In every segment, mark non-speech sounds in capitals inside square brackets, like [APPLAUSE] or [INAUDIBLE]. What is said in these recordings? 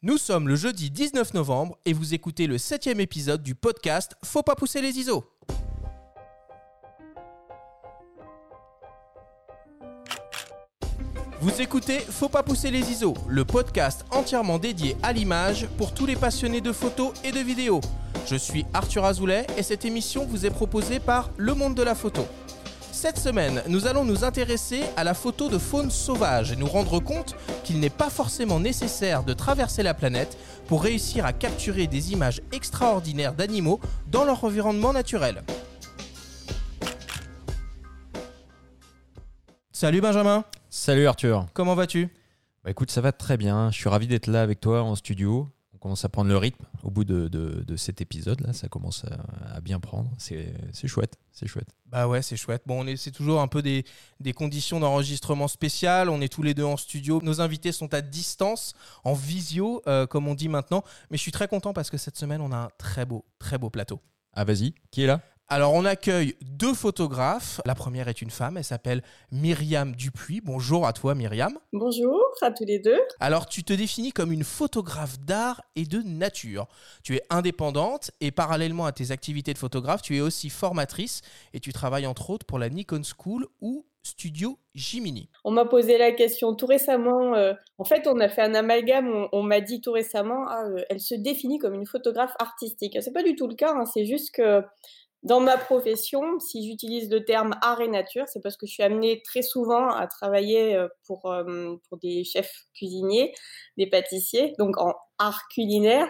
Nous sommes le jeudi 19 novembre et vous écoutez le septième épisode du podcast Faut pas pousser les ISO. Vous écoutez Faut pas pousser les ISO, le podcast entièrement dédié à l'image pour tous les passionnés de photos et de vidéos. Je suis Arthur Azoulay et cette émission vous est proposée par Le Monde de la Photo. Cette semaine, nous allons nous intéresser à la photo de faune sauvage et nous rendre compte qu'il n'est pas forcément nécessaire de traverser la planète pour réussir à capturer des images extraordinaires d'animaux dans leur environnement naturel. Salut Benjamin, Salut Arthur. comment vas-tu? Bah écoute, ça va très bien. Je suis ravi d'être là avec toi en studio. On commence à prendre le rythme au bout de, de- de cet épisode-là. Ça commence à, à bien prendre. C'est chouette. C'est chouette. Bah ouais, c'est chouette. Bon, on est, c'est toujours un peu des, des conditions d'enregistrement spéciales. On est tous les deux en studio. Nos invités sont à distance, en visio, euh, comme on dit maintenant. Mais je suis très content parce que cette semaine, on a un très beau, très beau plateau. Ah vas-y, qui est là? Alors, on accueille deux photographes. La première est une femme. Elle s'appelle Myriam Dupuis. Bonjour à toi, Myriam. Bonjour à tous les deux. Alors, tu te définis comme une photographe d'art et de nature. Tu es indépendante et parallèlement à tes activités de photographe, tu es aussi formatrice et tu travailles entre autres pour la Nikon School ou Studio Jimini. On m'a posé la question tout récemment. euh, en fait, on a fait un amalgame. On, on m'a dit tout récemment, ah, euh, elle se définit comme une photographe artistique. C'est pas du tout le cas. hein, c'est juste que dans ma profession, si j'utilise le terme art et nature, c'est parce que je suis amenée très souvent à travailler euh, pour, euh, pour des chefs cuisiniers, des pâtissiers, donc en art culinaire,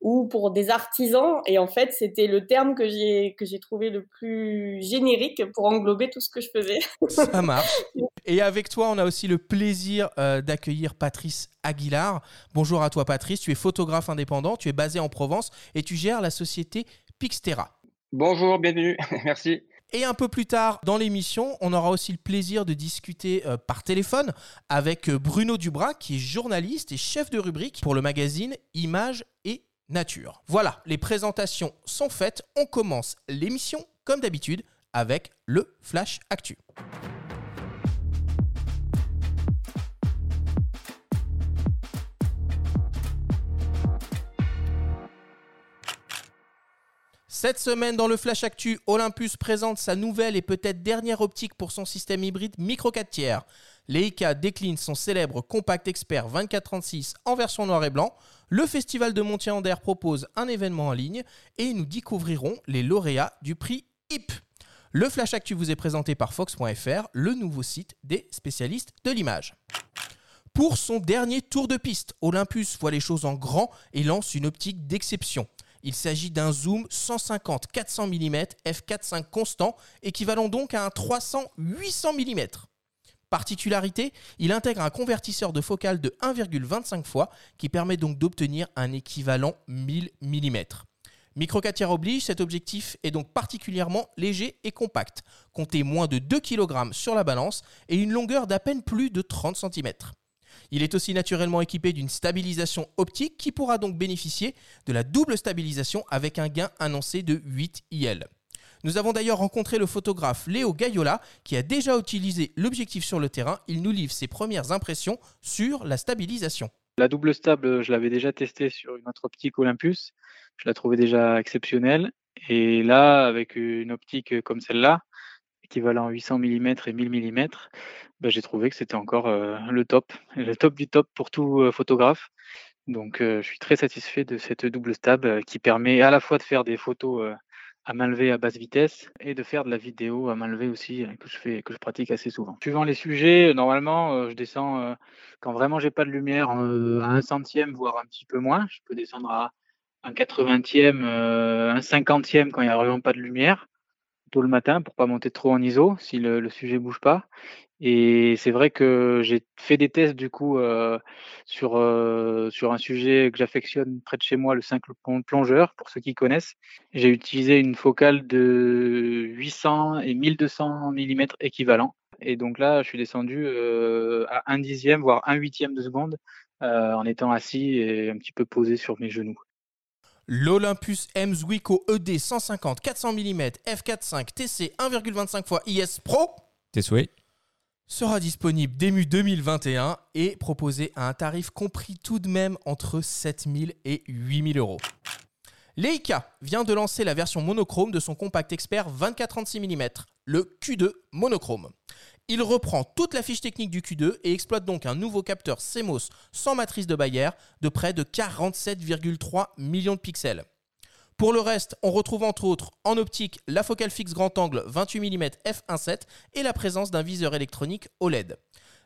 ou pour des artisans. Et en fait, c'était le terme que j'ai que j'ai trouvé le plus générique pour englober tout ce que je faisais. Ça marche. [LAUGHS] Et avec toi, on a aussi le plaisir euh, d'accueillir Patrice Aguilar. Bonjour à toi, Patrice. Tu es photographe indépendant, tu es basé en Provence et tu gères la société Pixtera. Bonjour, bienvenue, [LAUGHS] merci. Et un peu plus tard dans l'émission, on aura aussi le plaisir de discuter euh, par téléphone avec euh, Bruno Dubras, qui est journaliste et chef de rubrique pour le magazine Images et Nature. Voilà, les présentations sont faites. On commence l'émission, comme d'habitude, avec le Flash Actu. Cette semaine, dans le Flash Actu, Olympus présente sa nouvelle et peut-être dernière optique pour son système hybride micro 4 tiers. Leica décline son célèbre Compact Expert 2436 en version noir et blanc. Le Festival de Montier-Ander propose un événement en ligne et nous découvrirons les lauréats du prix HIP. Le Flash Actu vous est présenté par Fox.fr, le nouveau site des spécialistes de l'image. Pour son dernier tour de piste, Olympus voit les choses en grand et lance une optique d'exception. Il s'agit d'un zoom 150-400 mm f4.5 constant, équivalent donc à un 300-800 mm. Particularité, il intègre un convertisseur de focale de 1,25 fois qui permet donc d'obtenir un équivalent 1000 mm. Micro 4 tiers oblige, cet objectif est donc particulièrement léger et compact. Comptez moins de 2 kg sur la balance et une longueur d'à peine plus de 30 cm. Il est aussi naturellement équipé d'une stabilisation optique qui pourra donc bénéficier de la double stabilisation avec un gain annoncé de 8 IL. Nous avons d'ailleurs rencontré le photographe Léo Gaiola qui a déjà utilisé l'objectif sur le terrain. Il nous livre ses premières impressions sur la stabilisation. La double stable, je l'avais déjà testée sur une autre optique Olympus. Je la trouvais déjà exceptionnelle. Et là, avec une optique comme celle-là, équivalent 800 mm et 1000 mm, bah, j'ai trouvé que c'était encore euh, le top, le top du top pour tout euh, photographe. Donc, euh, je suis très satisfait de cette double euh, qui permet à la fois de faire des photos à main levée à basse vitesse et de faire de la vidéo à main levée aussi que je pratique assez souvent. Suivant les sujets, normalement, je descends quand vraiment j'ai pas de lumière à un centième voire un petit peu moins. Je peux descendre à un 80e, euh, un 50e quand il y a vraiment pas de lumière tôt le matin pour pas monter trop en ISO si le, le sujet bouge pas. Et c'est vrai que j'ai fait des tests du coup euh, sur euh, sur un sujet que j'affectionne près de chez moi, le 5 plongeur pour ceux qui connaissent. J'ai utilisé une focale de 800 et 1200 mm équivalent. Et donc là, je suis descendu euh, à un dixième, voire un huitième de seconde, en étant assis et un petit peu posé sur mes genoux. L'Olympus M Zuico ED 150 400 mm f4.5 TC 1,25 x IS Pro Tes souhaits sera disponible début 2021 et proposé à un tarif compris tout de même entre 7000 et 8000 euros. Leica vient de lancer la version monochrome de son compact expert 24-36 mm, le Q2 monochrome. Il reprend toute la fiche technique du Q2 et exploite donc un nouveau capteur CMOS sans matrice de Bayer de près de 47,3 millions de pixels. Pour le reste, on retrouve entre autres en optique la focale fixe grand angle 28 mm f1.7 et la présence d'un viseur électronique OLED.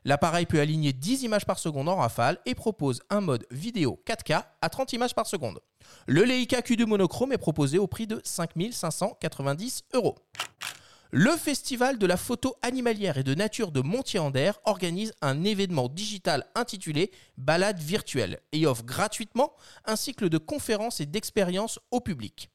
L'appareil peut aligner 10 images par seconde en rafale et propose un mode vidéo 4K à 30 images par seconde. Le Leica Q2 monochrome est proposé au prix de 5590 euros. Le Festival de la photo animalière et de nature de Montier-en-Der organise un événement digital intitulé Balade virtuelle et offre gratuitement un cycle de conférences et d'expériences au public.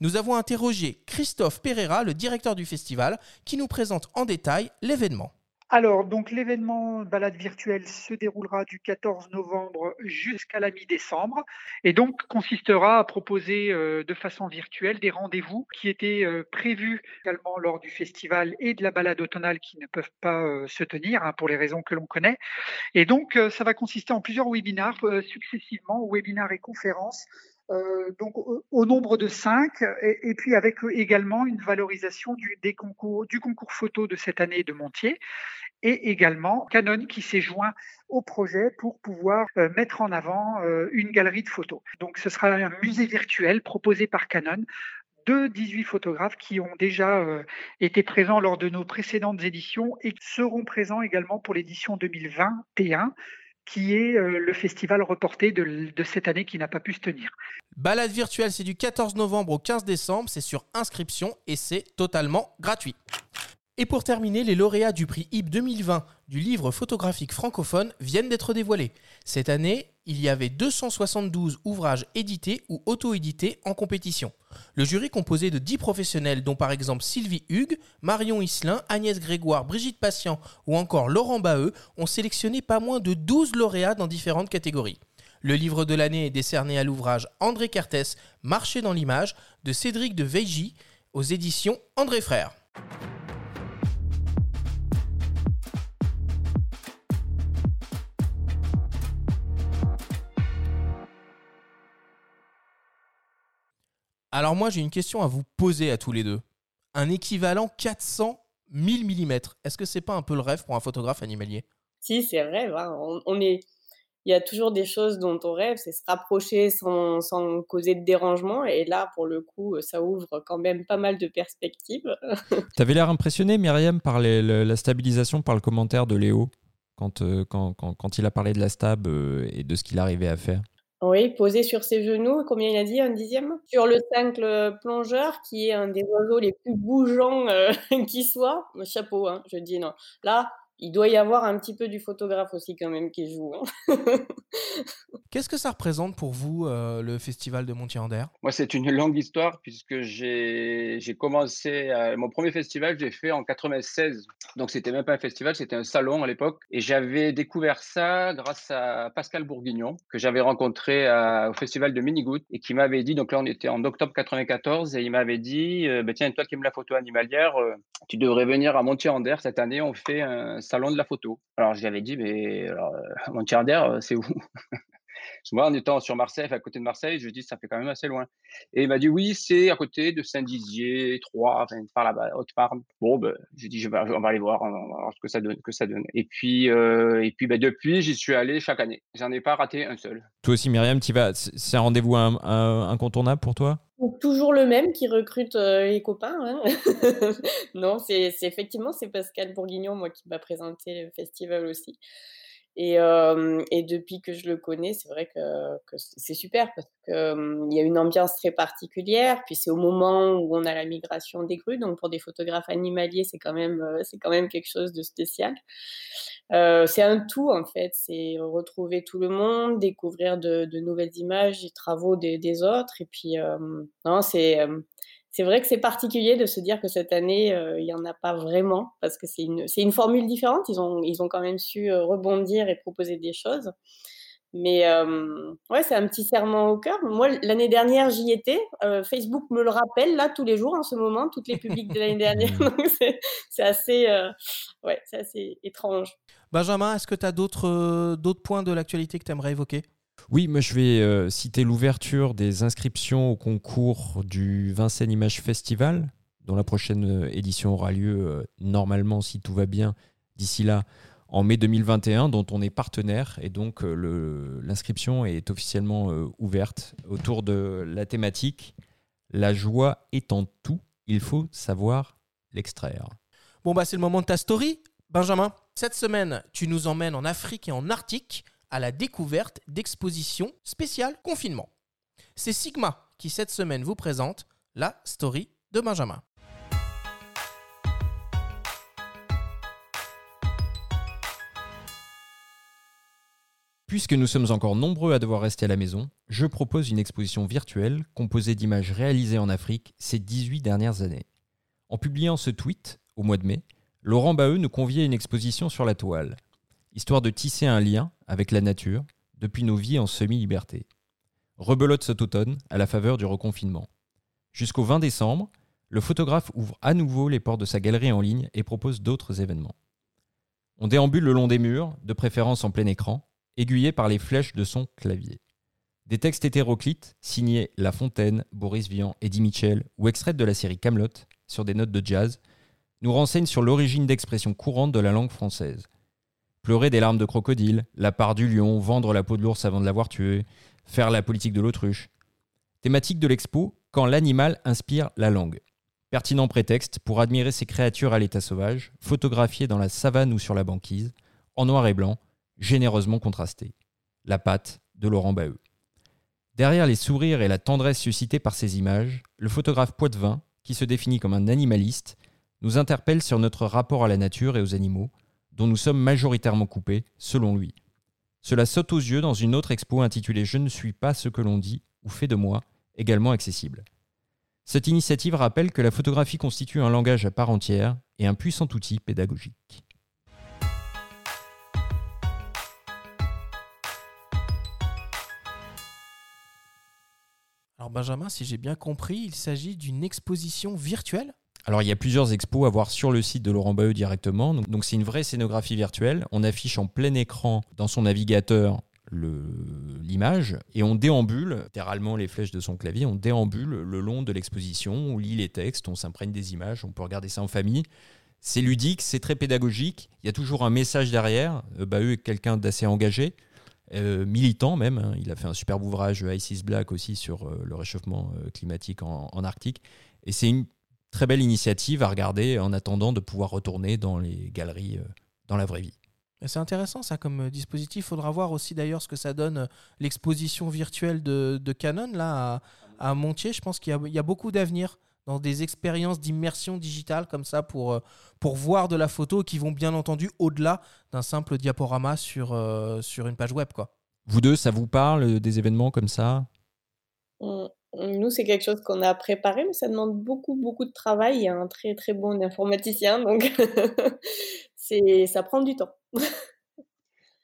Nous avons interrogé Christophe Pereira, le directeur du festival, qui nous présente en détail l'événement. Alors, donc l'événement balade virtuelle se déroulera du 14 novembre jusqu'à la mi-décembre et donc consistera à proposer euh, de façon virtuelle des rendez-vous qui étaient euh, prévus également lors du festival et de la balade automnale qui ne peuvent pas euh, se tenir hein, pour les raisons que l'on connaît. Et donc, ça va consister en plusieurs webinaires successivement, webinaires et conférences donc au, nombre de cinq, et, puis avec également une valorisation du, concours, photo de cette année de Montier, et également Canon qui s'est joint au projet pour pouvoir euh, mettre en avant euh, une galerie de photos. Donc ce sera un musée virtuel proposé par Canon de 18 photographes qui ont déjà euh, été présents lors de nos précédentes éditions et qui seront présents également pour l'édition 2021 qui est le festival reporté de, de cette année qui n'a pas pu se tenir. Balade virtuelle, c'est du 14 novembre au 15 décembre, c'est sur inscription et c'est totalement gratuit. Et pour terminer, les lauréats du prix HIP 2020 du livre photographique francophone viennent d'être dévoilés. Cette année, il y avait 272 ouvrages édités ou auto-édités en compétition. Le jury composé de 10 professionnels dont par exemple Sylvie Hugues, Marion Islin, Agnès Grégoire, Brigitte Patient ou encore Laurent Baheux ont sélectionné pas moins de 12 lauréats dans différentes catégories. Le livre de l'année est décerné à l'ouvrage André Cartès, Marcher dans l'image de Cédric de Veigy aux éditions André Frère. Alors moi, j'ai une question à vous poser à tous les deux. Un équivalent 400 1000 mm, est-ce que c'est pas un peu le rêve pour un photographe animalier? Si, c'est rêve. Hein. On, est... Il y a toujours des choses dont on rêve, c'est se rapprocher sans, sans, causer de dérangement. Et là, pour le coup, ça ouvre quand même pas mal de perspectives. [LAUGHS] tu avais l'air impressionné, Myriam, par la stabilisation, par le commentaire de Léo, quand, euh, quand, quand, quand il a parlé de la stab euh, et de ce qu'il arrivait à faire? Oui, posé sur ses genoux, combien il a dit? Un dixième? Sur le cingle plongeur, qui est un des oiseaux les plus bougeants, euh, [LAUGHS] qui soit? Chapeau, hein, je dis non. Là, il doit y avoir un petit peu du photographe aussi quand même qui joue. Hein. [LAUGHS] Qu'est-ce que ça représente pour vous, euh, le festival de Montier-en-Der Moi, c'est une longue histoire puisque j'ai commencé, mon premier festival, j'ai fait en 96. Donc, c'était même pas un festival, c'était un salon à l'époque. Et j'avais découvert ça grâce à Pascal Bourguignon, que j'avais rencontré au festival de Minigout et qui m'avait dit, donc là, on était en octobre 94, et il m'avait dit, euh, bah, tiens, toi qui aimes la photo animalière, euh, tu devrais venir à Montier-en-Der. Cette année, on fait un salon de la photo. Alors, je lui avais dit, mais alors, euh, [LAUGHS] Montier-en-Der, euh, c'est où? Moi, en étant sur Marseille, à côté de Marseille, je dis, ça fait quand même assez loin. Et il m'a dit, oui, c'est à côté de Saint-Dizier, Troyes, enfin, par là-bas, Haute-Marne. Bon, ben, j'ai dit, je vais, on va aller voir, on va voir ce que ça donne. Que ça donne. Et puis, euh, et puis ben, depuis, j'y suis allé chaque année. J'en ai pas raté un seul. Toi aussi, Myriam, vas, c'est un rendez-vous incontournable pour toi? Toujours le même qui recrute euh, les copains. Hein. [LAUGHS] non, c'est effectivement c'est Pascal Bourguignon moi qui m'a présenté le festival aussi. Et, depuis que je le connais, c'est vrai que, c'est super parce qu'il y a une ambiance très particulière. Puis c'est au moment où on a la migration des grues, donc pour des photographes animaliers, c'est quand même quand même quelque chose de spécial. C'est un tout en fait, c'est retrouver tout le monde, découvrir de, nouvelles images, des travaux des autres. Et puis non, c'est c'est vrai que c'est particulier de se dire que cette année, euh, il n'y en a pas vraiment, parce que c'est une, une, formule différente. Ils ont, ils ont quand même su euh, rebondir et proposer des choses. Mais euh, ouais, c'est un petit serment au cœur. Moi, l'année dernière, j'y étais. Euh, Facebook me le rappelle là tous les jours en ce moment, toutes les publics de l'année dernière. [LAUGHS] Donc c'est assez, euh, ouais, assez étrange. Benjamin, est-ce que tu as d'autres d'autres points de l'actualité que tu aimerais évoquer? Oui, moi je vais citer l'ouverture des inscriptions au concours du Vincennes Image Festival, dont la prochaine édition aura lieu normalement, si tout va bien, d'ici là, en mai 2021, dont on est partenaire. Et donc, euh, l'inscription est officiellement euh, ouverte autour de la thématique La joie étant tout, il faut savoir l'extraire. Bon, bah, c'est le moment de ta story, Benjamin. Cette semaine, tu nous emmènes en Afrique et en Arctique à la découverte d'expositions spéciales confinement. C'est Sigma qui, cette semaine, vous présente la story de Benjamin. Puisque nous sommes encore nombreux à devoir rester à la maison, je propose une exposition virtuelle composée d'images réalisées en Afrique ces 18 dernières années. En publiant ce tweet, au mois de mai, Laurent Baheux nous conviait à une exposition sur la toile, histoire de tisser un lien avec la nature depuis nos vies en semi-liberté. Rebelote cet automne à la faveur du reconfinement. Jusqu'au 20 décembre, le photographe ouvre à nouveau les portes de sa galerie en ligne et propose d'autres événements. On déambule le long des murs, de préférence en plein écran, aiguillé par les flèches de son clavier. Des textes hétéroclites, signés La Fontaine, Boris Vian, Eddie Mitchell ou extraits de la série Camelot sur des notes de jazz, nous renseignent sur l'origine d'expressions courantes de la langue française. Pleurer des larmes de crocodile, la part du lion, vendre la peau de l'ours avant de l'avoir tué, faire la politique de l'autruche. Thématique de l'expo, quand l'animal inspire la langue. Pertinent prétexte pour admirer ces créatures à l'état sauvage, photographiées dans la savane ou sur la banquise, en noir et blanc, généreusement contrasté. La patte de Laurent Baheux. Derrière les sourires et la tendresse suscités par ces images, le photographe Poitvin, qui se définit comme un animaliste, nous interpelle sur notre rapport à la nature et aux animaux, dont nous sommes majoritairement coupés, selon lui. Cela saute aux yeux dans une autre expo intitulée Je ne suis pas ce que l'on dit ou fait de moi, également accessible. Cette initiative rappelle que la photographie constitue un langage à part entière et un puissant outil pédagogique. Alors Benjamin, si j'ai bien compris, il s'agit d'une exposition virtuelle? Alors il y a plusieurs expos à voir sur le site de Laurent Baheux directement. Donc c'est une vraie scénographie virtuelle. On affiche en plein écran dans son navigateur l'image et on déambule, littéralement les flèches de son clavier, on déambule le long de l'exposition, on lit les textes, on s'imprègne des images, on peut regarder ça en famille. C'est ludique, c'est très pédagogique, il y a toujours un message derrière. Euh, Baheux est quelqu'un d'assez engagé, euh, militant même. Hein. Il a fait un superbe ouvrage Ice is Black aussi sur euh, le réchauffement euh, climatique en, Arctique. Et c'est une très belle initiative à regarder en attendant de pouvoir retourner dans les galeries dans la vraie vie. C'est intéressant ça comme dispositif. Il faudra voir aussi d'ailleurs ce que ça donne l'exposition virtuelle de, Canon là à, Montier. Je pense qu'il y, a beaucoup d'avenir dans des expériences d'immersion digitale comme ça pour, euh, pour voir de la photo qui vont bien entendu au-delà d'un simple diaporama sur, euh, sur une page web. Quoi. Vous deux, ça vous parle euh, des événements comme ça? Nous, c'est quelque chose qu'on a préparé, mais ça demande beaucoup, beaucoup de travail. Il y a un très, très bon informaticien, donc [LAUGHS] ça prend du temps.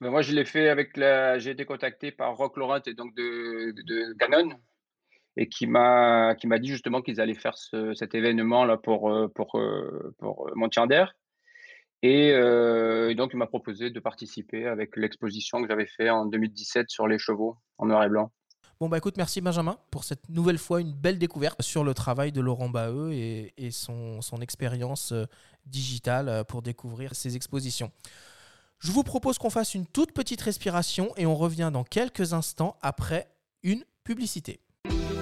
Mais moi, je l'ai fait avec la. J'ai été contacté par Rock Laurent et donc de, de et qui m'a dit justement qu'ils allaient faire ce, cet événement là pour euh, pour euh, pour euh, et donc il m'a proposé de participer avec l'exposition que j'avais fait en 2017 sur les chevaux en noir et blanc. Bon bah écoute, merci Benjamin pour cette nouvelle fois une belle découverte sur le travail de Laurent Baheux et, son, son expérience digitale pour découvrir ses expositions. Je vous propose qu'on fasse une toute petite respiration et on revient dans quelques instants après une publicité.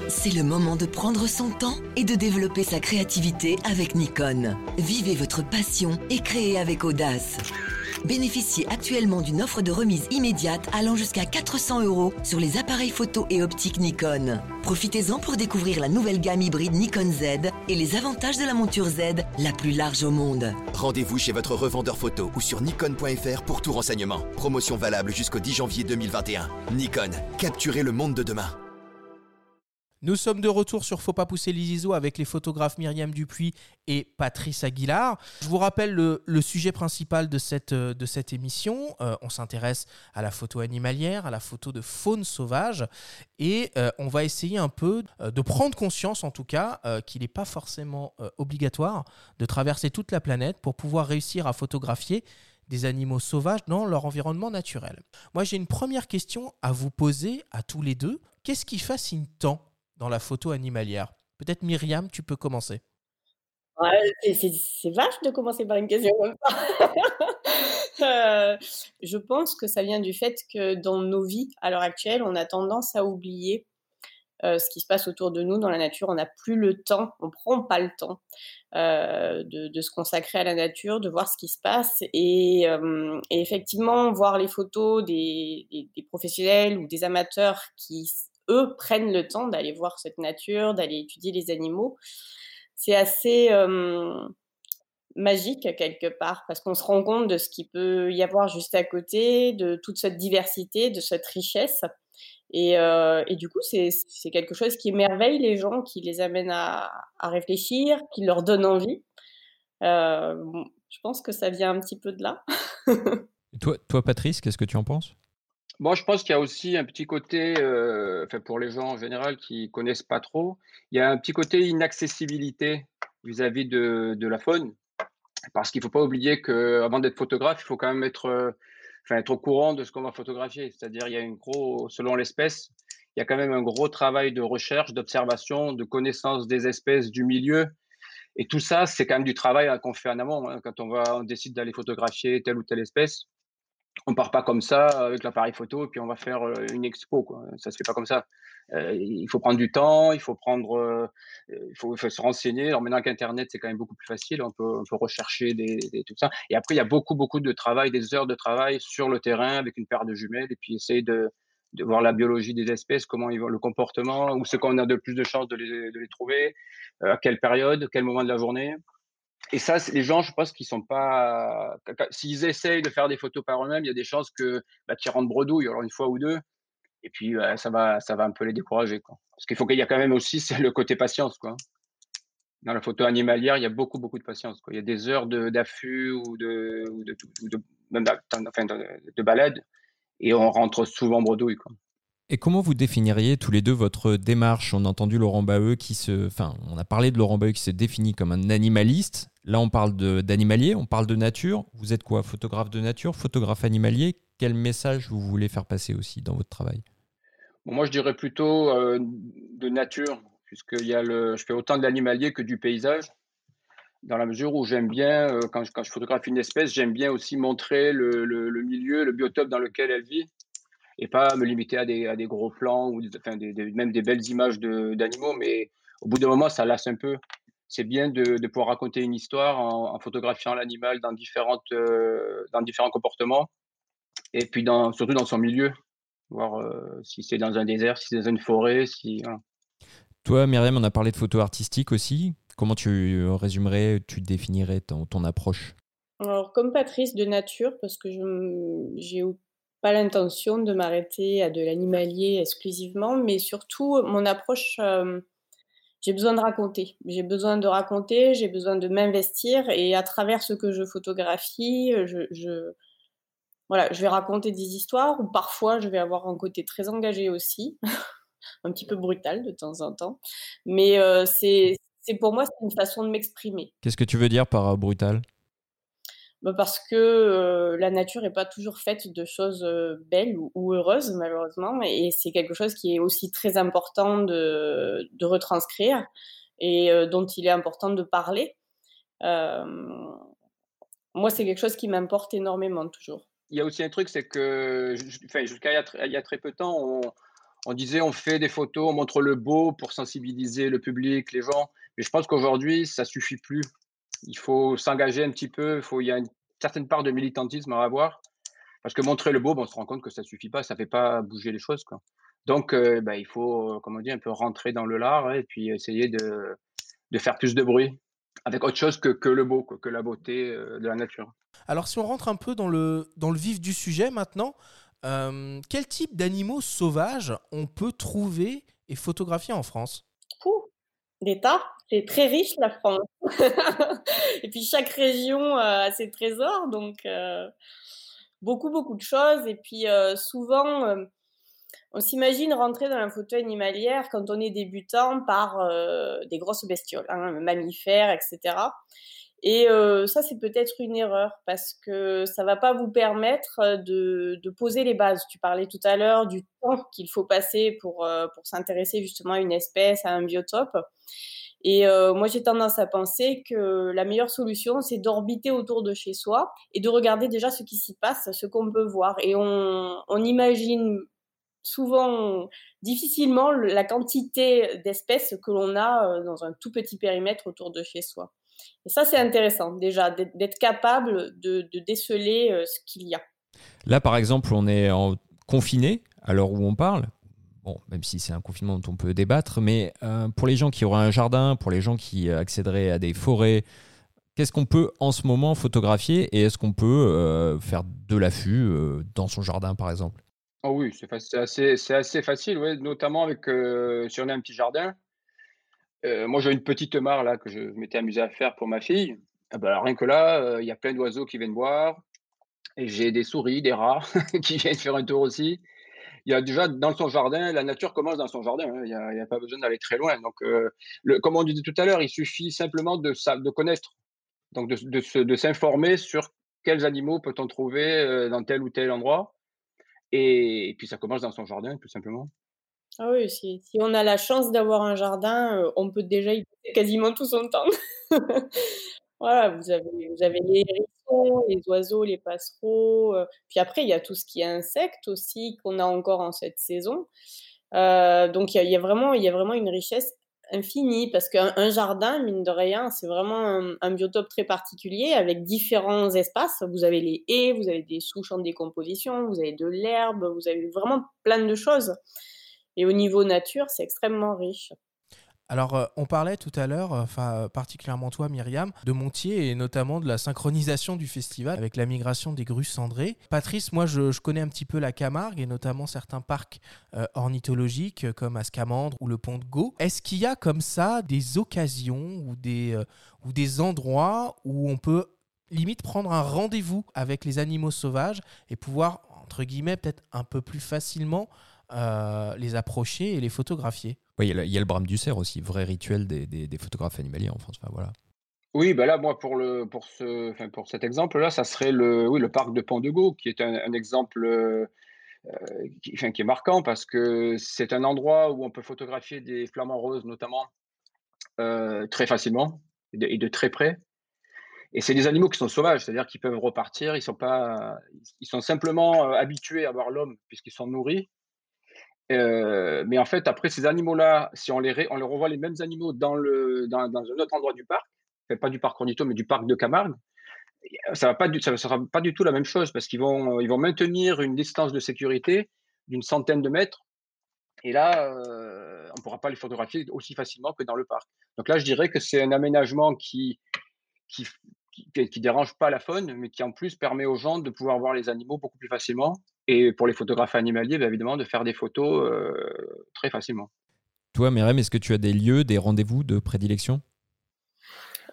C'est le moment de prendre son temps et de développer sa créativité avec Nikon. Vivez votre passion et créez avec audace. Bénéficiez actuellement d'une offre de remise immédiate allant jusqu'à 400 euros sur les appareils photo et optiques Nikon. Profitez-en pour découvrir la nouvelle gamme hybride Nikon Z et les avantages de la monture Z, la plus large au monde. Rendez-vous chez votre revendeur photo ou sur nikon.fr pour tout renseignement. Promotion valable jusqu'au 10 janvier 2021. Nikon, capturez le monde de demain. Nous sommes de retour sur Faut pas pousser les ISO avec les photographes Myriam Dupuis et Patrice Aguilar. Je vous rappelle le, sujet principal de cette, euh, de cette émission. Euh, on s'intéresse à la photo animalière, à la photo de faune sauvage et euh, on va essayer un peu de prendre conscience en tout cas qu'il n'est pas forcément obligatoire de traverser toute la planète pour pouvoir réussir à photographier des animaux sauvages dans leur environnement naturel. Moi j'ai une première question à vous poser à tous les deux. Qu'est-ce qui fascine tant dans la photo animalière Peut-être Myriam, tu peux commencer. c'est vache de commencer par une question comme ça. [LAUGHS] Euh, je pense que ça vient du fait que dans nos vies, à l'heure actuelle, on a tendance à oublier euh, ce qui se passe autour de nous dans la nature. On n'a plus le temps, on prend pas le temps euh, de, se consacrer à la nature, de voir ce qui se passe. Et, effectivement, voir les photos des, professionnels ou des amateurs qui prennent le temps d'aller voir cette nature, d'aller étudier les animaux. C'est assez magique quelque part parce qu'on se rend compte de ce qu'il peut y avoir juste à côté, de toute cette diversité, de cette richesse. Et, du coup, c'est quelque chose qui émerveille les gens, qui les amène à, réfléchir, qui leur donne envie. je pense que ça vient un petit peu de là. [LAUGHS] toi, toi, Patrice, qu'est-ce que tu en penses? Bon, je pense qu'il y a aussi un petit côté, euh, pour les gens en général qui connaissent pas trop, il y a un petit côté inaccessibilité vis-à-vis de, de la faune. Parce qu'il faut pas oublier qu'avant d'être photographe, il faut quand même être, euh, être au courant de ce qu'on va photographier. C'est-à-dire, il y a une gros, selon l'espèce, il y a quand même un gros travail de recherche, d'observation, de connaissance des espèces, du milieu. Et tout ça, c'est quand même du travail hein, qu'on fait en amont. Hein, quand on, va, on décide d'aller photographier telle ou telle espèce, on part pas comme ça avec l'appareil photo et puis on va faire une expo. Quoi. Ça se fait pas comme ça. Il faut prendre du temps, il faut prendre, il, faut, se renseigner. Alors maintenant qu'Internet c'est quand même beaucoup plus facile, on peut, rechercher des, tout ça. Et après il y a beaucoup beaucoup de travail, des heures de travail sur le terrain avec une paire de jumelles et puis essayer de, voir la biologie des espèces, comment ils vont, le comportement, où c'est qu'on a de plus de chances de les, de les trouver, à quelle période, quel moment de la journée et ça, les gens, je pense qu'ils sont pas. S'ils essayent de faire des photos par eux-mêmes, il y a des chances que bah, qu'ils rentrent bredouille, alors une fois ou deux. Et puis, ça, va, ça va un peu les décourager. Quoi. Parce qu'il faut qu'il y a quand même aussi le côté patience. Quoi. Dans la photo animalière, il y a beaucoup, beaucoup de patience. Il y a des heures d'affût ou de, ou de, enfin, de, balade. Et on rentre souvent bredouille. Et comment vous définiriez tous les deux votre démarche? On a entendu Laurent Baheux qui se. Enfin, on a parlé de Laurent Baheux qui se définit comme un animaliste. Là, on parle d'animalier, on parle de nature. Vous êtes quoi? Photographe de nature, photographe animalier? Quel message vous voulez faire passer aussi dans votre travail? Moi, je dirais plutôt euh, de nature, puisque y a le, je fais autant de l'animalier que du paysage. Dans la mesure où j'aime bien, euh, quand, je, photographie une espèce, j'aime bien aussi montrer le milieu, le biotope dans lequel elle vit et pas me limiter à des, à des gros plans ou enfin, des, même des belles images d'animaux. Mais au bout d'un moment, ça lasse un peu. C'est bien de, de, pouvoir raconter une histoire en, photographiant l'animal dans, différentes, euh, dans différents comportements et puis dans, surtout dans son milieu, voir euh, si c'est dans un désert, si c'est dans une forêt. Si, Toi, Myriam, on a parlé de photo artistique aussi. Comment tu résumerais, tu définirais ton, ton approche? Alors, comme Patrice de nature, parce que j'ai pas l'intention de m'arrêter à de l'animalier exclusivement, mais surtout mon approche, euh, j'ai besoin de raconter. J'ai besoin de raconter, j'ai besoin de m'investir et à travers ce que je photographie, je, voilà, je vais raconter des histoires ou parfois je vais avoir un côté très engagé aussi, [LAUGHS] un petit peu brutal de temps en temps, mais euh, c'est pour moi c'est une façon de m'exprimer. Qu'est-ce que tu veux dire par euh, brutal? Bah, parce que la nature n'est pas toujours faite de choses belles ou, heureuses, malheureusement, et c'est quelque chose qui est aussi très important de, retranscrire et dont il est important de parler. moi, c'est quelque chose qui m'importe énormément toujours. Il y a aussi un truc, c'est que jusqu'à il, y a très peu de temps, on, on disait on fait des photos, on montre le beau pour sensibiliser le public, les gens. Mais je pense qu'aujourd'hui, ça suffit plus il faut s'engager un petit peu, il, faut, il y a une certaine part de militantisme à avoir. Parce que montrer le beau, on se rend compte que ça ne suffit pas, ça ne fait pas bouger les choses. Quoi. Donc, euh, bah, il faut, comme on dit, un peu rentrer dans le lard et puis essayer de, de, faire plus de bruit avec autre chose que, que le beau, que la beauté euh, de la nature. Alors, si on rentre un peu dans le, dans le vif du sujet maintenant, euh, quel type d'animaux sauvages on peut trouver est photographié en France? Des tas. C'est très riche la France. [LAUGHS] et puis chaque région a ses trésors, donc beaucoup, beaucoup de choses. Et puis souvent on s'imagine rentrer dans la photo animalière quand on est débutant par des grosses bestioles, hein, mammifères, etc. Et ça, c'est peut-être une erreur parce que ça va pas vous permettre de, poser les bases. Tu parlais tout à l'heure du temps qu'il faut passer pour, pour s'intéresser justement à une espèce, à un biotope. Et moi, j'ai tendance à penser que la meilleure solution, c'est d'orbiter autour de chez soi et de regarder déjà ce qui s'y passe, ce qu'on peut voir. Et on, on imagine souvent difficilement la quantité d'espèces que l'on a dans un tout petit périmètre autour de chez soi. Et ça, c'est intéressant déjà, d'être capable de, déceler euh, ce qu'il y a. Là, par exemple, on est en confiné à l'heure où on parle. Bon, même si c'est un confinement dont on peut débattre, mais euh, pour les gens qui auraient un jardin, pour les gens qui accéderaient à des forêts, qu'est-ce qu'on peut en ce moment photographier et est-ce qu'on peut euh, faire de l'affût dans son jardin, par exemple? Oh oui, c'est assez, assez, facile, ouais, notamment avec, si on a un petit jardin, euh, moi, j'ai une petite mare là que je m'étais amusé à faire pour ma fille. Bah, rien que là, euh, il y a plein d'oiseaux qui viennent boire. Et j'ai des souris, des rats [LAUGHS] qui viennent faire un tour aussi. Il y a déjà dans son jardin, la nature commence dans son jardin. Hein. Il n'y a, pas besoin d'aller très loin. Donc, euh, comme on disait tout à l'heure, il suffit simplement de, de connaître, donc de s'informer sur quels animaux peut-on trouver dans tel ou tel endroit. et puis ça commence dans son jardin, tout simplement. Ah oui, si, on a la chance d'avoir un jardin, euh, on peut déjà y passer quasiment tout son temps. [LAUGHS] voilà, vous avez, les hérissons, les oiseaux, les passereaux. Euh, puis après, il y a tout ce qui est insectes aussi qu'on a encore en cette saison. Euh, donc il y, a, vraiment, y a vraiment une richesse infinie parce qu'un jardin, mine de rien, c'est vraiment un, biotope très particulier avec différents espaces. Vous avez les haies, vous avez des sous-champs de décomposition, vous avez de l'herbe, vous avez vraiment plein de choses. Et au niveau nature, c'est extrêmement riche. Alors, euh, on parlait tout à l'heure, euh, enfin particulièrement toi, Myriam, de Montier et notamment de la synchronisation du festival avec la migration des grues cendrées. Patrice, moi, je, connais un petit peu la Camargue et notamment certains parcs euh, ornithologiques comme Ascamandre ou le Pont de Gau. Est-ce qu'il y a comme ça des occasions ou des, ou des endroits où on peut limite prendre un rendez-vous avec les animaux sauvages et pouvoir, entre guillemets, peut-être un peu plus facilement euh, les approcher et les photographier. Oui, il y, a le brame du cerf aussi, vrai rituel des, des, photographes animaliers en France. Enfin, voilà. Oui, bah là, moi, pour, le, pour, ce, enfin, pour cet exemple-là, ça serait le, oui, le parc de Pont de Gau, qui est un, exemple euh, qui, enfin, qui, est marquant parce que c'est un endroit où on peut photographier des flamants roses, notamment, euh, très facilement et de, très près. Et c'est des animaux qui sont sauvages, c'est-à-dire qu'ils peuvent repartir, ils sont, pas, ils sont simplement habitués à voir l'homme puisqu'ils sont nourris euh, mais en fait, après ces animaux-là, si on les, on les revoit les mêmes animaux dans, le, dans, un autre endroit du parc, pas du parc Ornito, mais du parc de Camargue, ça va pas ça sera pas du tout la même chose parce qu'ils vont, ils vont maintenir une distance de sécurité d'une centaine de mètres. Et là, euh, on ne pourra pas les photographier aussi facilement que dans le parc. Donc là, je dirais que c'est un aménagement qui, qui, qui, dérange pas la faune, mais qui en plus permet aux gens de pouvoir voir les animaux beaucoup plus facilement. Et pour les photographes animaliers, bien évidemment, de faire des photos euh, très facilement. Toi, Myriam, est-ce que tu as des lieux, des rendez-vous de prédilection?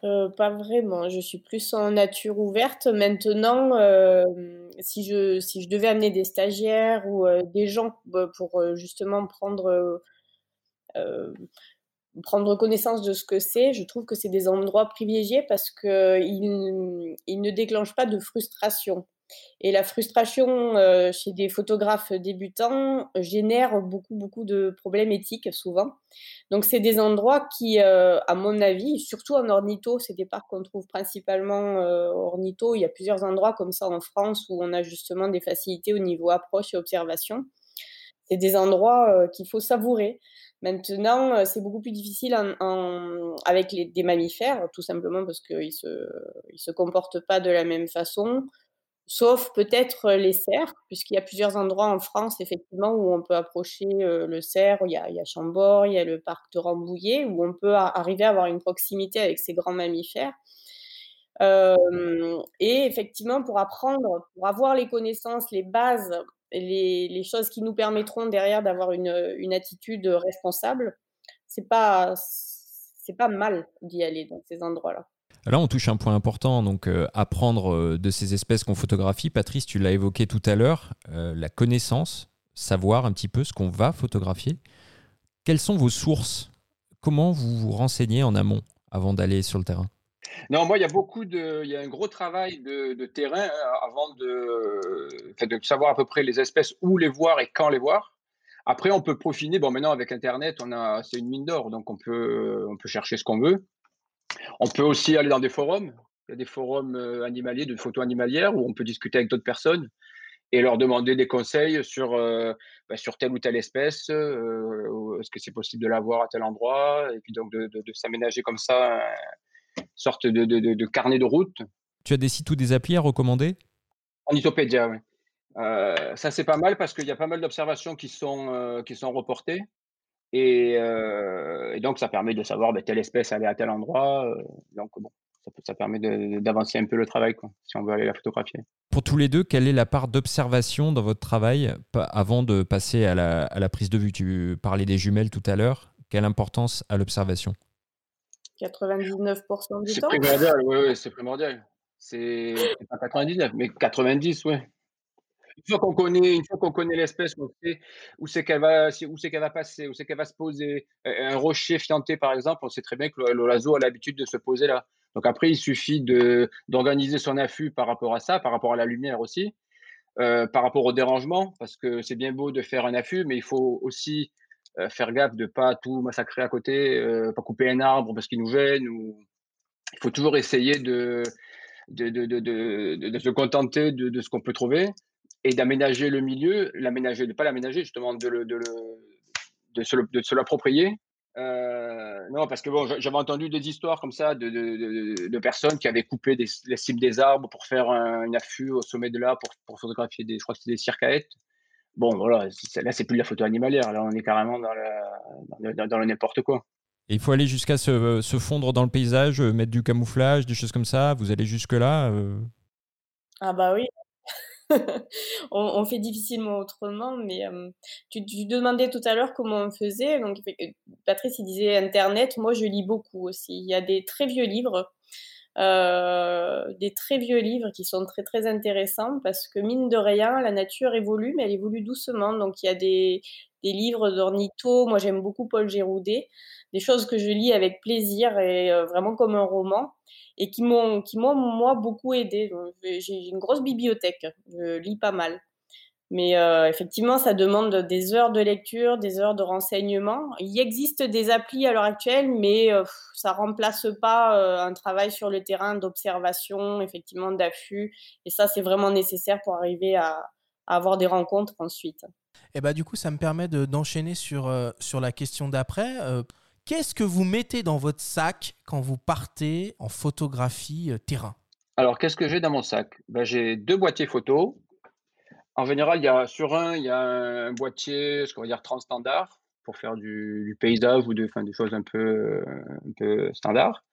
Euh, pas vraiment. Je suis plus en nature ouverte. Maintenant, euh, si, je, si je devais amener des stagiaires ou des gens bah, pour justement prendre prendre connaissance de ce que c'est, je trouve que c'est des endroits privilégiés parce qu'ils ils ne déclenchent pas de frustration. Et la frustration euh, chez des photographes débutants génère beaucoup, beaucoup de problèmes éthiques souvent. Donc, c'est des endroits qui, euh, à mon avis, surtout en ornitho, c'est des parcs qu'on trouve principalement euh, ornitho. Il y a plusieurs endroits comme ça en France où on a justement des facilités au niveau approche et observation. C'est des endroits qu'il faut savourer. Maintenant, euh, c'est beaucoup plus difficile avec des mammifères, tout simplement parce qu'ils ne se, comportent pas de la même façon, sauf peut-être les cerfs, puisqu'il y a plusieurs endroits en France, effectivement, où on peut approcher euh, le cerf. Il y, a, il y a Chambord, il y a le parc de Rambouillet, où on peut arriver à avoir une proximité avec ces grands mammifères. Euh, et effectivement, pour apprendre, pour avoir les connaissances, les bases les, choses qui nous permettront derrière d'avoir une, une, attitude responsable, c'est pas c'est pas mal d'y aller dans ces endroits-là. Là, on touche un point important, donc euh, apprendre euh, de ces espèces qu'on photographie. Patrice, tu l'as évoqué tout à l'heure, euh, la connaissance, savoir un petit peu ce qu'on va photographier. Quelles sont vos sources? Comment vous vous renseignez en amont avant d'aller sur le terrain? Non, moi, il y a beaucoup de, il y a un gros travail de, terrain hein, avant de, de savoir à peu près les espèces, où les voir et quand les voir. Après, on peut peaufiner. Bon, maintenant, avec Internet, on a, c'est une mine d'or, donc on peut, on peut chercher ce qu'on veut. On peut aussi aller dans des forums. Il y a des forums euh, animaliers, de photos animalières, où on peut discuter avec d'autres personnes et leur demander des conseils sur, euh, bah, sur telle ou telle espèce. Euh, est-ce que c'est possible de la voir à tel endroit Et puis donc de, s'aménager comme ça sorte de, de, carnet de route. Tu as des sites ou des applis à recommander? En Itopédia, oui. ça, c'est pas mal parce qu'il y a pas mal d'observations qui, sont qui sont reportées. Et, et, donc, ça permet de savoir ben, telle espèce est à tel endroit. donc, bon, ça, ça permet d'avancer un peu le travail quoi, si on veut aller la photographier. Pour tous les deux, quelle est la part d'observation dans votre travail avant de passer à la, à la, prise de vue? Tu parlais des jumelles tout à l'heure. Quelle importance à l'observation? 99% du temps? C'est primordial, oui, c'est primordial. C'est pas 99, mais 90, oui. Une fois qu'on connaît, qu'on connaît l'espèce, on sait où c'est qu'elle va, où c'est qu'elle va passer, où c'est qu'elle va se poser. Un rocher fianté, par exemple, on sait très bien que l'oiseau a l'habitude de se poser là. Donc après, il suffit de d'organiser son affût par rapport à ça, par rapport à la lumière aussi, euh, par rapport au dérangement, parce que c'est bien beau de faire un affût, mais il faut aussi euh, faire gaffe de pas tout massacrer à côté, euh, pas couper un arbre parce qu'il nous gêne. Il faut toujours essayer de de, de, de, se contenter de, ce qu'on peut trouver et d'aménager le milieu, l'aménager, de pas l'aménager justement, de, le, de, le, de, se, l'approprier. Euh, non, parce que bon, j'avais entendu des histoires comme ça de, de, de personnes qui avaient coupé des, les cibles des arbres pour faire un, affût au sommet de l'arbre pour, pour, photographier des, je crois que c'était des circaètes. Bon, voilà, là, c'est plus de la photo animalière. Là, on est carrément dans, dans, dans le n'importe quoi. Et il faut aller jusqu'à se, se, fondre dans le paysage, mettre du camouflage, des choses comme ça. Vous allez jusque-là euh... Ah, bah oui. [LAUGHS] on, fait difficilement autrement, mais tu, demandais tout à l'heure comment on faisait. Donc, Patrice, il disait Internet. Moi, je lis beaucoup aussi. Il y a des très vieux livres. Des très vieux livres qui sont très très intéressants parce que mine de rien, la nature évolue, mais elle évolue doucement. Donc il y a des, des livres d'ornitho. Moi j'aime beaucoup Paul Géroudet, des choses que je lis avec plaisir et vraiment comme un roman et qui m'ont, qui m'ont moi beaucoup aidé. J'ai une grosse bibliothèque, je lis pas mal. Mais euh, effectivement, ça demande des heures de lecture, des heures de renseignement. Il existe des applis à l'heure actuelle, mais euh, ça remplace pas euh, un travail sur le terrain d'observation, effectivement d'affût. Et ça, c'est vraiment nécessaire pour arriver à, à, avoir des rencontres ensuite. Et bah du coup, ça me permet de, d'enchaîner sur, sur la question d'après. Qu'est-ce que vous mettez dans votre sac quand vous partez en photographie euh, terrain? Alors, qu'est-ce que j'ai dans mon sac? Ben, J'ai deux boîtiers photo. En général, il y a, sur un, il y a un boîtier, ce qu'on va dire standard, pour faire du, paysage ou de, des choses un peu, un peu standard.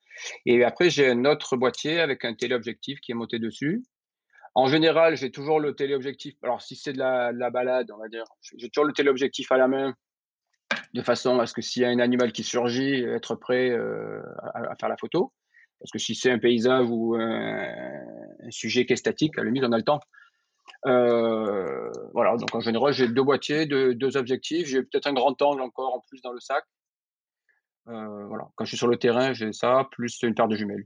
Et après, j'ai un autre boîtier avec un téléobjectif qui est monté dessus. En général, j'ai toujours le téléobjectif. Alors, si c'est de la, de la balade, on va dire, j'ai toujours le téléobjectif à la main de façon à ce que s'il y a un animal qui surgit, être prêt euh, à, faire la photo. Parce que si c'est un paysage ou un, sujet qui est statique, à la limite, on a le temps. Euh, voilà, donc en général, j'ai deux boîtiers, deux, deux objectifs. J'ai peut-être un grand angle encore en plus dans le sac. Euh, voilà, quand je suis sur le terrain, j'ai ça, plus une paire de jumelles.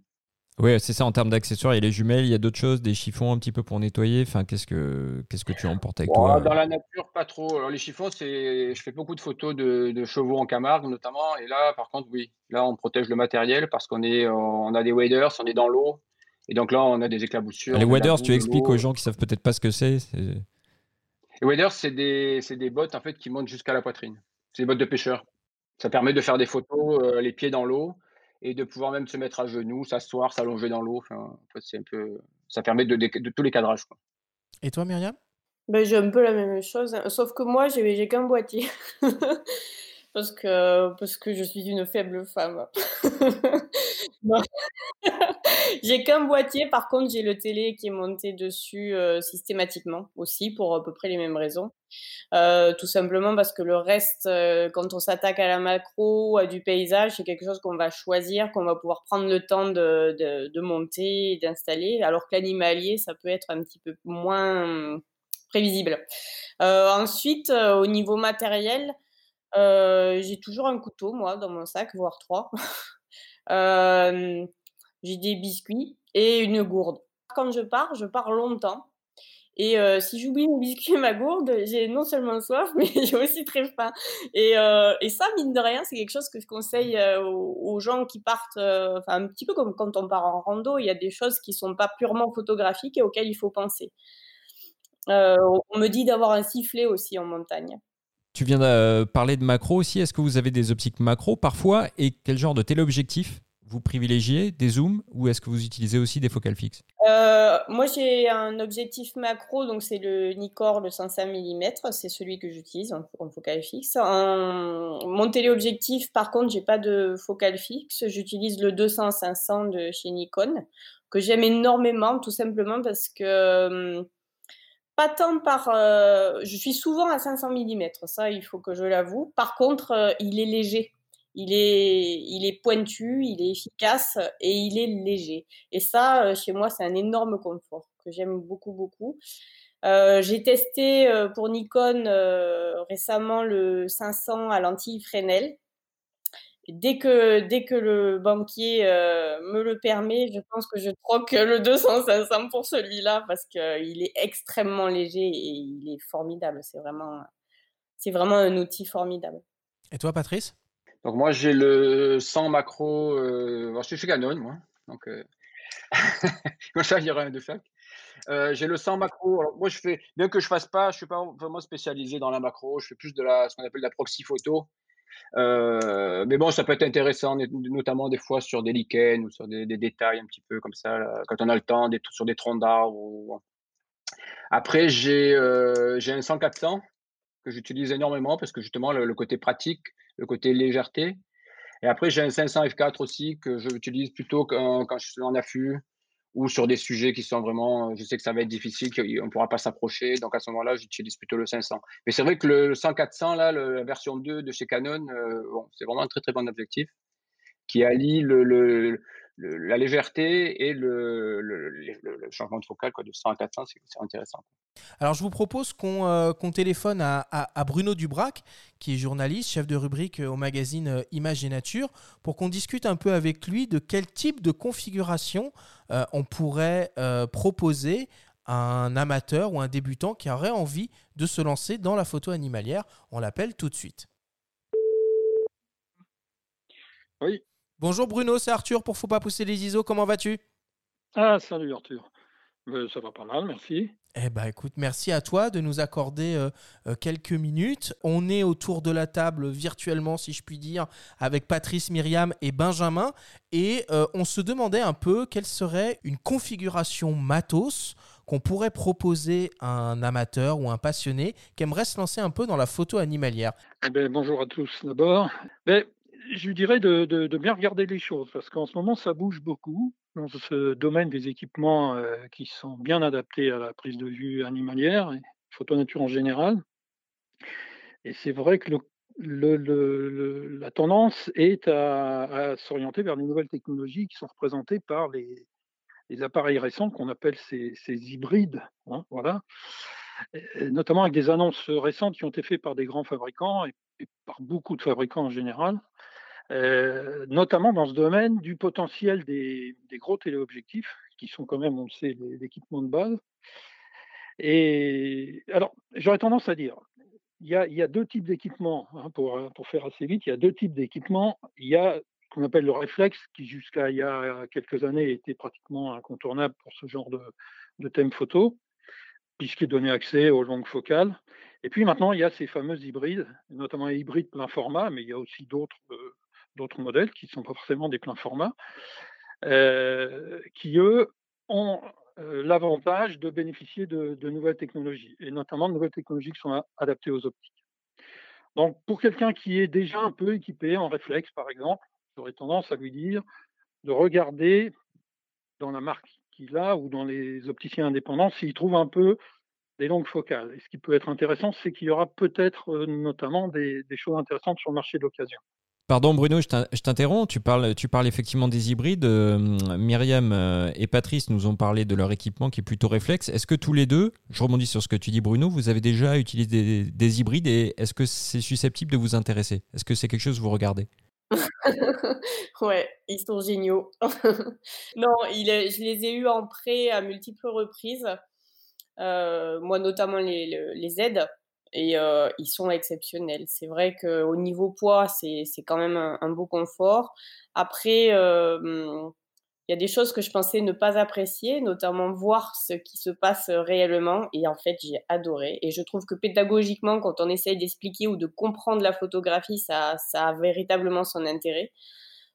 Oui, c'est ça en termes d'accessoires. Il y a les jumelles, il y a d'autres choses, des chiffons un petit peu pour nettoyer. Enfin, qu'est-ce que qu'est-ce que tu emportes avec toi Dans la nature, pas trop. Alors les chiffons, c'est, je fais beaucoup de photos de, chevaux en Camargue notamment. Et là, par contre, oui, là on protège le matériel parce qu'on est, on a des waders, on est dans l'eau, et donc là on a des éclaboussures. les waders, tu expliques aux gens qui savent peut-être pas ce que c'est. Les waders, c'est des, des bottes en fait qui montent jusqu'à la poitrine. C'est des bottes de pêcheur. Ça permet de faire des photos euh, les pieds dans l'eau et de pouvoir même se mettre à genoux, s'asseoir, s'allonger dans l'eau. Enfin, c'est un peu, ça permet de, de, tous les cadrages. Quoi. Et toi, Myriam? Ben, J'ai un peu la même chose, hein. sauf que moi, j'ai qu'un boîtier. [LAUGHS] parce que, parce que je suis une faible femme. [LAUGHS] [LAUGHS] j'ai qu'un boîtier, par contre, j'ai le télé qui est monté dessus euh, systématiquement aussi pour à peu près les mêmes raisons. Euh, tout simplement parce que le reste, euh, quand on s'attaque à la macro, à du paysage, c'est quelque chose qu'on va choisir, qu'on va pouvoir prendre le temps de, de, de monter et d'installer, alors que l'animalier, ça peut être un petit peu moins prévisible. ensuite, au niveau matériel, j'ai toujours un couteau, moi, dans mon sac, voire trois. [LAUGHS] j'ai des biscuits et une gourde. Quand je pars, je pars longtemps. Et si j'oublie mon biscuit et ma gourde, j'ai non seulement soif, [LAUGHS] mais j'ai aussi très faim. Et, ça, mine de rien, c'est quelque chose que je conseille aux, gens qui partent, enfin un petit peu comme quand on part en rando, il y a des choses qui sont pas purement photographiques et auxquelles il faut penser. on me dit d'avoir un sifflet aussi en montagne. Tu viens de parler de macro aussi. Est-ce que vous avez des optiques macro parfois Et quel genre de téléobjectif vous privilégiez Des zooms ou est-ce que vous utilisez aussi des focales fixes? Euh, Moi, j'ai un objectif macro, donc c'est le Nikkor, le 500 mm. C'est celui que j'utilise en, focale fixe. mon téléobjectif, par contre, j'ai pas de focale fixe. J'utilise le 200-500 de chez Nikon, que j'aime énormément, tout simplement parce que hum, pas tant par. Euh, je suis souvent à 500 mm, ça, il faut que je l'avoue. Par contre, euh, il est léger. Il est, il est pointu, il est efficace et il est léger. Et ça, euh, chez moi, c'est un énorme confort que j'aime beaucoup, beaucoup. J'ai testé pour Nikon récemment le 500 à lentille Fresnel dès que, dès que le banquier euh, me le permet, je pense que je troque le 200-500 pour celui-là parce qu'il est extrêmement léger et il est formidable. C'est vraiment, c'est vraiment un outil formidable. Et toi, Patrice? Donc moi, j'ai le 100 macro. Euh, je suis Canon, moi. Donc, euh... [LAUGHS] comme ça, il y aura un de chaque. Euh, j'ai le 100 macro. moi, je fais, bien que je fasse pas, je suis pas vraiment spécialisé dans la macro. Je fais plus de la, ce qu'on appelle la proxy photo. Euh, mais bon, ça peut être intéressant, notamment des fois sur des lichens ou sur des, détails un petit peu comme ça, quand on a le temps, sur des troncs d'arbres. Après, j'ai euh, un 100-400 que j'utilise énormément parce que justement, le, côté pratique, le côté légèreté. Et après, j'ai un 500 F4 aussi que j'utilise plutôt quand, quand je suis en affût ou sur des sujets qui sont vraiment, je sais que ça va être difficile, qu'on ne pourra pas s'approcher. Donc à ce moment-là, j'utilise plutôt le 500. Mais c'est vrai que le 100-400, là, la version 2 de chez Canon, euh, c'est vraiment un très très bon objectif qui allie le, la légèreté et le, changement de focal quoi, de 100 à 400, c'est intéressant. Alors je vous propose qu'on euh, téléphone à, à, Bruno Dubrac, qui est journaliste, chef de rubrique au magazine euh, Images et Nature, pour qu'on discute un peu avec lui de quel type de configuration euh, on pourrait proposer à un amateur ou un débutant qui aurait envie de se lancer dans la photo animalière. On l'appelle tout de suite. Oui, Bonjour Bruno, c'est Arthur pour Faut pas pousser les ISO, comment vas-tu? Ah, salut Arthur. Ben, ça va pas mal, merci. Eh ben écoute, merci à toi de nous accorder euh, euh, quelques minutes. On est autour de la table virtuellement, si je puis dire, avec Patrice, Myriam et Benjamin. Et euh, on se demandait un peu quelle serait une configuration matos qu'on pourrait proposer à un amateur ou un passionné qui aimerait se lancer un peu dans la photo animalière. Eh ben, bonjour à tous d'abord. Je lui dirais de, bien regarder les choses, parce qu'en ce moment, ça bouge beaucoup dans ce domaine des équipements euh, qui sont bien adaptés à la prise de vue animalière et photo nature en général. Et c'est vrai que la tendance est à, s'orienter vers des nouvelles technologies qui sont représentées par les, appareils récents qu'on appelle ces, hybrides, hein, voilà. notamment avec des annonces récentes qui ont été faites par des grands fabricants et par beaucoup de fabricants en général, euh, notamment dans ce domaine du potentiel des, gros téléobjectifs, qui sont quand même, on le sait, l'équipement de base. Et alors, j'aurais tendance à dire, il y a, deux types d'équipements, hein, pour, pour, faire assez vite, il y a deux types d'équipements. Il y a ce qu'on appelle le réflexe, qui jusqu'à il y a quelques années était pratiquement incontournable pour ce genre de, de thème photo, puisqu'il donnait accès aux longues focales. Et puis maintenant, il y a ces fameux hybrides, notamment les hybrides plein format, mais il y a aussi d'autres euh, d'autres modèles qui ne sont pas forcément des pleins formats, euh, qui eux ont euh, l'avantage de bénéficier de, nouvelles technologies, et notamment de nouvelles technologies qui sont adaptées aux optiques. Donc, pour quelqu'un qui est déjà un peu équipé en réflexe, par exemple, j'aurais tendance à lui dire de regarder dans la marque qu'il a ou dans les opticiens indépendants s'il trouve un peu des longues focales. Et ce qui peut être intéressant, c'est qu'il y aura peut-être euh, notamment des, des choses intéressantes sur le marché d'occasion. Pardon Bruno, je t'interromps. Tu parles, tu parles effectivement des hybrides. Euh, Myriam euh, et Patrice nous ont parlé de leur équipement qui est plutôt réflexe. Est-ce que tous les deux, je rebondis sur ce que tu dis Bruno, vous avez déjà utilisé des, hybrides et est-ce que c'est susceptible de vous intéresser? Est-ce que c'est quelque chose que vous regardez? [LAUGHS] Ouais, ils sont géniaux. [LAUGHS] non, je les ai eus en prêt à multiples reprises. Euh, moi, notamment les, les aides et euh, ils sont exceptionnels. C'est vrai qu'au niveau poids, c'est quand même un, beau confort. Après, euh, il y a des choses que je pensais ne pas apprécier, notamment voir ce qui se passe réellement. Et en fait, j'ai adoré. Et je trouve que pédagogiquement, quand on essaye d'expliquer ou de comprendre la photographie, ça, ça a véritablement son intérêt.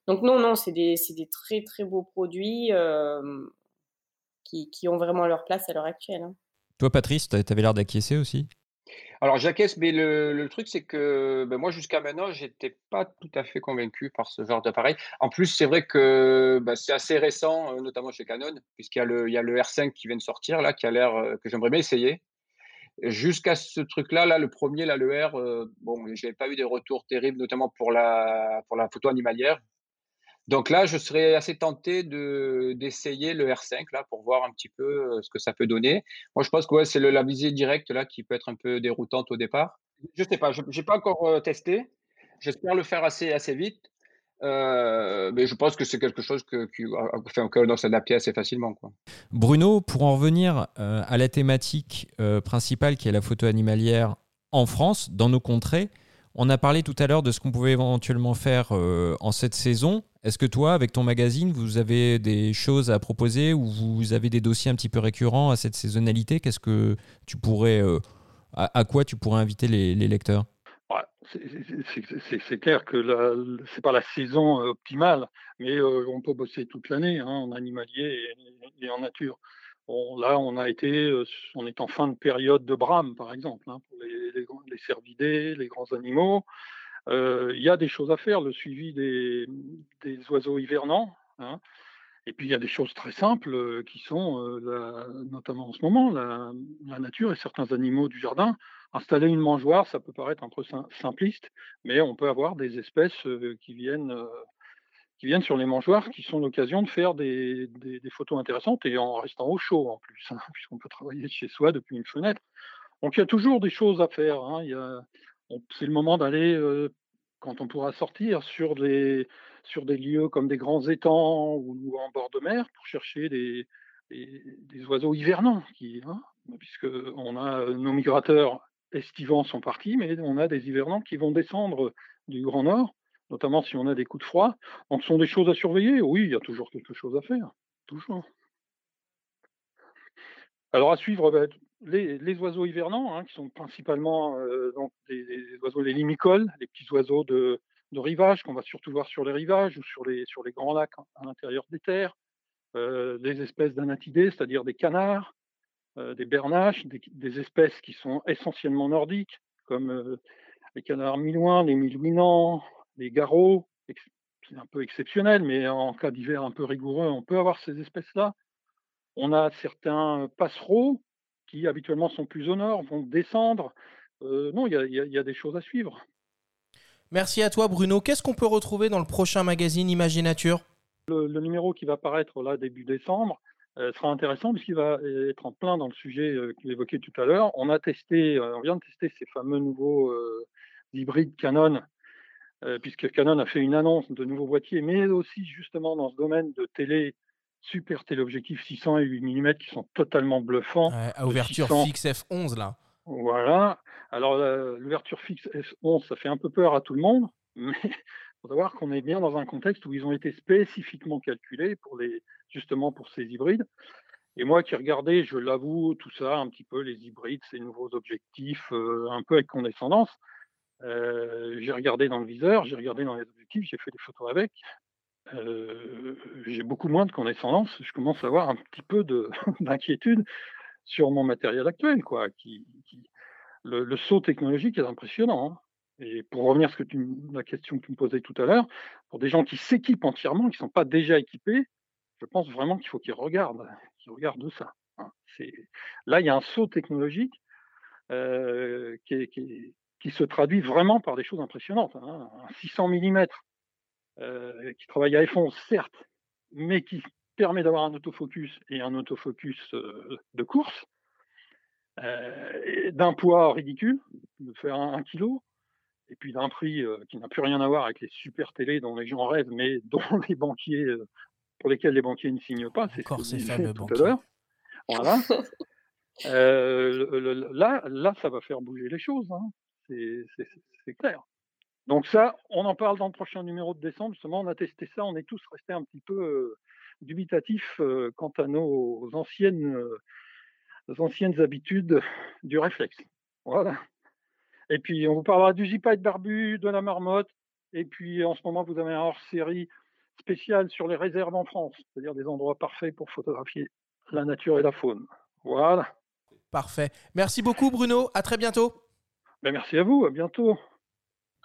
Donc non, non, c'est des, des, très très beaux produits euh, qui, qui, ont vraiment leur place à l'heure actuelle. Hein. Toi, Patrice, tu avais l'air d'acquiescer aussi? Alors j'acquiesce, mais le, truc c'est que ben, moi jusqu'à maintenant j'étais pas tout à fait convaincu par ce genre d'appareil. En plus c'est vrai que ben, c'est assez récent, euh, notamment chez Canon, puisqu'il y a le, il y a le R5 qui vient de sortir là, qui a l'air euh, que j'aimerais bien essayer. Jusqu'à ce truc-là, là, le premier, là, le R, euh, bon, j'ai pas eu des retours terribles, notamment pour la, pour la photo animalière. Donc là, je serais assez tenté de, d'essayer le R5 là, pour voir un petit peu euh, ce que ça peut donner. Moi, je pense que c'est le, la visée directe là, qui peut être un peu déroutante au départ. Je ne sais pas, je n'ai pas encore euh, testé. J'espère le faire assez, assez vite. Euh, mais je pense que c'est quelque chose que, qui, enfin, auquel on s'adapter assez facilement. Bruno, pour en revenir à la thématique principale qui est la photo animalière en France, dans nos contrées, on a parlé tout à l'heure de ce qu'on pouvait éventuellement faire en cette saison. Est-ce que toi, avec ton magazine, vous avez des choses à proposer ou vous avez des dossiers un petit peu récurrents à cette saisonnalité? Qu'est-ce que tu pourrais, euh, à, quoi tu pourrais inviter les, lecteurs? C'est clair que c'est pas la saison euh, optimale, mais euh, on peut bosser toute l'année hein, en animalier et, en nature. Là, on a été, on est en fin de période de brame, par exemple, hein, pour les, les cervidés, les grands animaux. Il y a des choses à faire, le suivi des, oiseaux hivernants. Hein. Et puis il y a des choses très simples qui sont, notamment en ce moment, la, nature et certains animaux du jardin. Installer une mangeoire, ça peut paraître un peu simpliste, mais on peut avoir des espèces qui viennent qui viennent sur les mangeoires, qui sont l'occasion de faire des, photos intéressantes et en restant au chaud en plus, hein, [LAUGHS] puisqu'on peut travailler chez soi depuis une fenêtre. Donc il y a toujours des choses à faire. Hein. C'est le moment d'aller, quand on pourra sortir, sur des, lieux comme des grands étangs ou, en bord de mer pour chercher des, oiseaux hivernants, hein, puisque a nos migrateurs estivants sont partis, mais on a des hivernants qui vont descendre du Grand Nord, notamment si on a des coups de froid. Donc, ce sont des choses à surveiller. Oui, il y a toujours quelque chose à faire, toujours. Alors à suivre, bah, les, oiseaux hivernants, hein, qui sont principalement euh, donc des, oiseaux les limicoles, les petits oiseaux de, rivage qu'on va surtout voir sur les rivages ou sur les, grands lacs à l'intérieur des terres, euh, des espèces d'anatidés, c'est-à-dire des canards, euh, des bernaches, des, espèces qui sont essentiellement nordiques, comme les canards milouins, les milouinants, les garrots. C'est un peu exceptionnel, mais en cas d'hiver un peu rigoureux, on peut avoir ces espèces-là. On a certains passereaux qui habituellement sont plus au nord, vont descendre. Euh, non, il y, a des choses à suivre. Merci à toi Bruno. Qu'est-ce qu'on peut retrouver dans le prochain magazine Imaginature le, le, numéro qui va paraître là début décembre euh, sera intéressant puisqu'il va être en plein dans le sujet euh, qu'il évoquait tout à l'heure. On a testé, on vient de tester ces fameux nouveaux hybrides Canon puisque Canon a fait une annonce de nouveaux boîtiers, mais aussi justement dans ce domaine de télé super téléobjectifs 600 et 8 mm qui sont totalement bluffants. à ouverture fixe f11 là. Voilà. Alors l'ouverture fixe f11, ça fait un peu peur à tout le monde, [LAUGHS] mais il faut savoir qu'on est bien dans un contexte où ils ont été spécifiquement calculés pour les, justement pour ces hybrides. Et moi qui regardais, je l'avoue, tout ça, un petit peu les hybrides, ces nouveaux objectifs, euh, un peu avec condescendance. J'ai regardé dans le viseur, j'ai regardé dans les objectifs, j'ai fait des photos avec. J'ai beaucoup moins de connaissances. Je commence à avoir un petit peu [LAUGHS] d'inquiétude sur mon matériel actuel. Quoi, le, saut technologique est impressionnant. Hein. Et pour revenir à la question que tu me posais tout à l'heure, pour des gens qui s'équipent entièrement, qui ne sont pas déjà équipés, je pense vraiment qu'il faut qu'ils regardent, qu'ils regardent ça. Hein. Là, il y a un saut technologique qui, qui, se traduit vraiment par des choses impressionnantes. Hein. Un 600 mm euh, qui travaille à f certes, mais qui permet d'avoir un autofocus et un autofocus euh, de course, d'un poids ridicule, de faire un, kilo, et puis d'un prix qui n'a plus rien à voir avec les super télés dont les gens rêvent, mais [LAUGHS] dont les banquiers, pour lesquels les banquiers ne signent pas. C'est Encore ces fameux banquiers. Voilà. Euh, là, là, ça va faire bouger les choses. Hein. C'est clair. Donc ça, on en parle dans le prochain numéro de décembre. Justement, on a testé ça. On est tous restés un petit peu dubitatifs quant à nos anciennes, anciennes habitudes du réflexe. Voilà. Et puis, on vous parlera du zipite barbu, de la marmotte. Et puis, en ce moment, vous avez un hors-série spécial sur les réserves en France, c'est-à-dire des endroits parfaits pour photographier la nature et la faune. Voilà. Parfait. Merci beaucoup, Bruno. À très bientôt. Ben, merci à vous. À bientôt.